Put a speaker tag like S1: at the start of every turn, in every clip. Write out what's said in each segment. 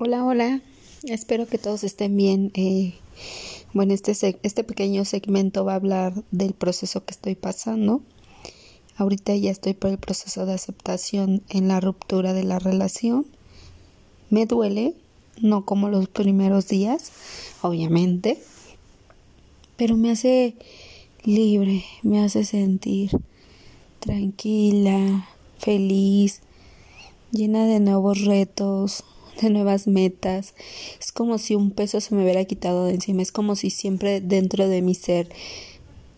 S1: Hola, hola. Espero que todos estén bien. Eh, bueno, este, este pequeño segmento va a hablar del proceso que estoy pasando. Ahorita ya estoy por el proceso de aceptación en la ruptura de la relación. Me duele, no como los primeros días, obviamente, pero me hace libre, me hace sentir tranquila, feliz, llena de nuevos retos, de nuevas metas. Es como si un peso se me hubiera quitado de encima. Es como si siempre dentro de mi ser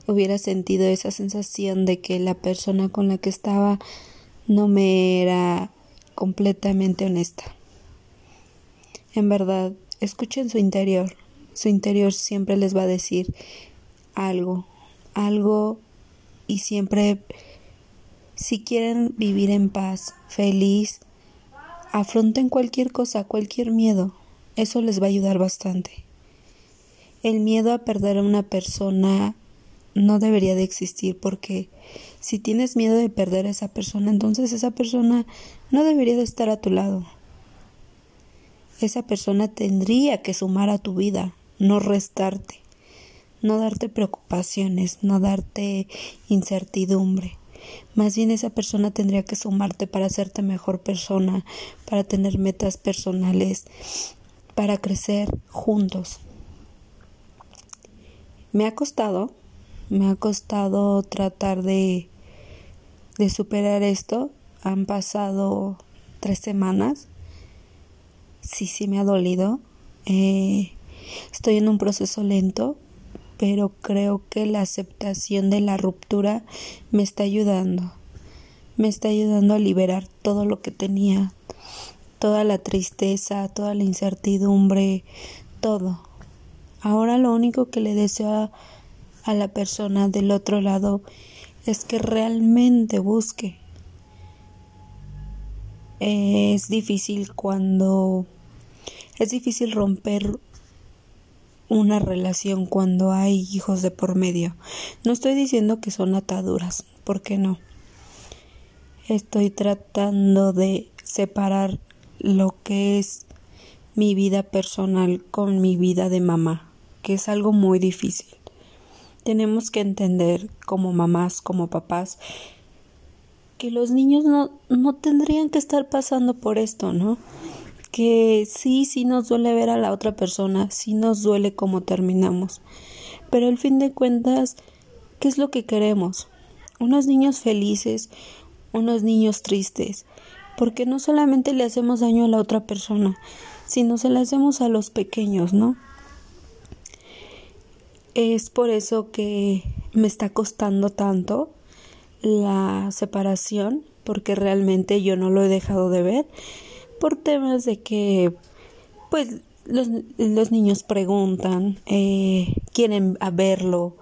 S1: hubiera sentido esa sensación de que la persona con la que estaba no me era completamente honesta. En verdad, escuchen su interior. Su interior siempre les va a decir algo, algo y siempre si quieren vivir en paz, feliz, afronten cualquier cosa, cualquier miedo. Eso les va a ayudar bastante. El miedo a perder a una persona no debería de existir porque si tienes miedo de perder a esa persona, entonces esa persona no debería de estar a tu lado. Esa persona tendría que sumar a tu vida, no restarte, no darte preocupaciones, no darte incertidumbre. Más bien esa persona tendría que sumarte para hacerte mejor persona, para tener metas personales, para crecer juntos. Me ha costado, me ha costado tratar de, de superar esto. Han pasado tres semanas. Sí, sí me ha dolido. Eh, estoy en un proceso lento, pero creo que la aceptación de la ruptura me está ayudando. Me está ayudando a liberar todo lo que tenía, toda la tristeza, toda la incertidumbre, todo. Ahora lo único que le deseo a, la persona del otro lado es que realmente busque. Es difícil cuando es difícil romper una relación cuando hay hijos de por medio. No estoy diciendo que son ataduras, ¿por qué no? Estoy tratando de separar lo que es mi vida personal con mi vida de mamá, que es algo muy difícil. Tenemos que entender como mamás, como papás, que los niños no, no tendrían que estar pasando por esto, ¿no? Que sí, sí nos duele ver a la otra persona, sí nos duele cómo terminamos, pero al fin de cuentas, ¿qué es lo que queremos? Unos niños felices, unos niños tristes, porque no solamente le hacemos daño a la otra persona, sino se le hacemos a los pequeños, ¿no? Es por eso que me está costando tanto la separación, porque realmente yo no lo he dejado de ver por temas de que pues los, los niños preguntan, eh, quieren verlo.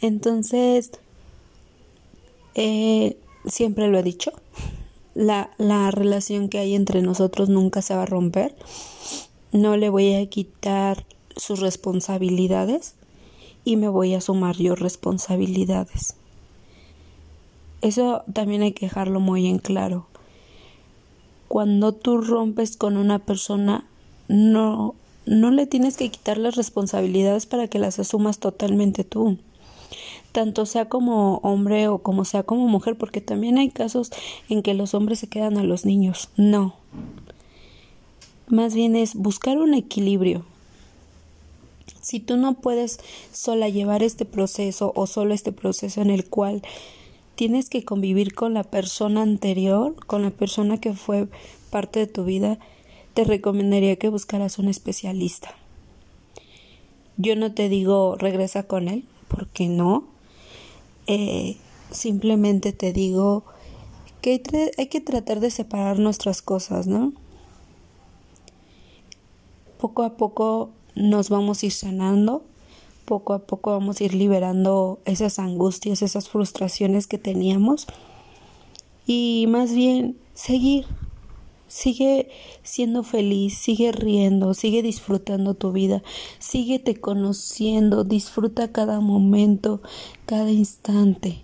S1: Entonces, eh, siempre lo he dicho, la, la relación que hay entre nosotros nunca se va a romper. No le voy a quitar sus responsabilidades y me voy a sumar yo responsabilidades. Eso también hay que dejarlo muy en claro cuando tú rompes con una persona, no, no le tienes que quitar las responsabilidades para que las asumas totalmente tú. Tanto sea como hombre o como sea como mujer, porque también hay casos en que los hombres se quedan a los niños. No. Más bien es buscar un equilibrio. Si tú no puedes sola llevar este proceso o solo este proceso en el cual tienes que convivir con la persona anterior, con la persona que fue parte de tu vida, te recomendaría que buscaras un especialista. Yo no te digo regresa con él, porque no. Eh, simplemente te digo que hay que tratar de separar nuestras cosas, ¿no? Poco a poco nos vamos a ir sanando poco a poco vamos a ir liberando esas angustias, esas frustraciones que teníamos y más bien seguir. Sigue siendo feliz, sigue riendo, sigue disfrutando tu vida, síguete conociendo, disfruta cada momento, cada instante.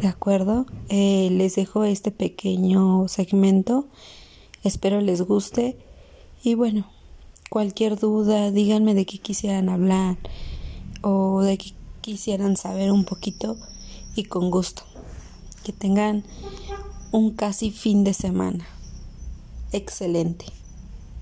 S1: ¿De acuerdo? Eh, les dejo este pequeño segmento. Espero les guste y bueno, cualquier duda, díganme de qué quisieran hablar o de qué quisieran saber un poquito y con gusto. Que tengan un casi fin de semana. Excelente.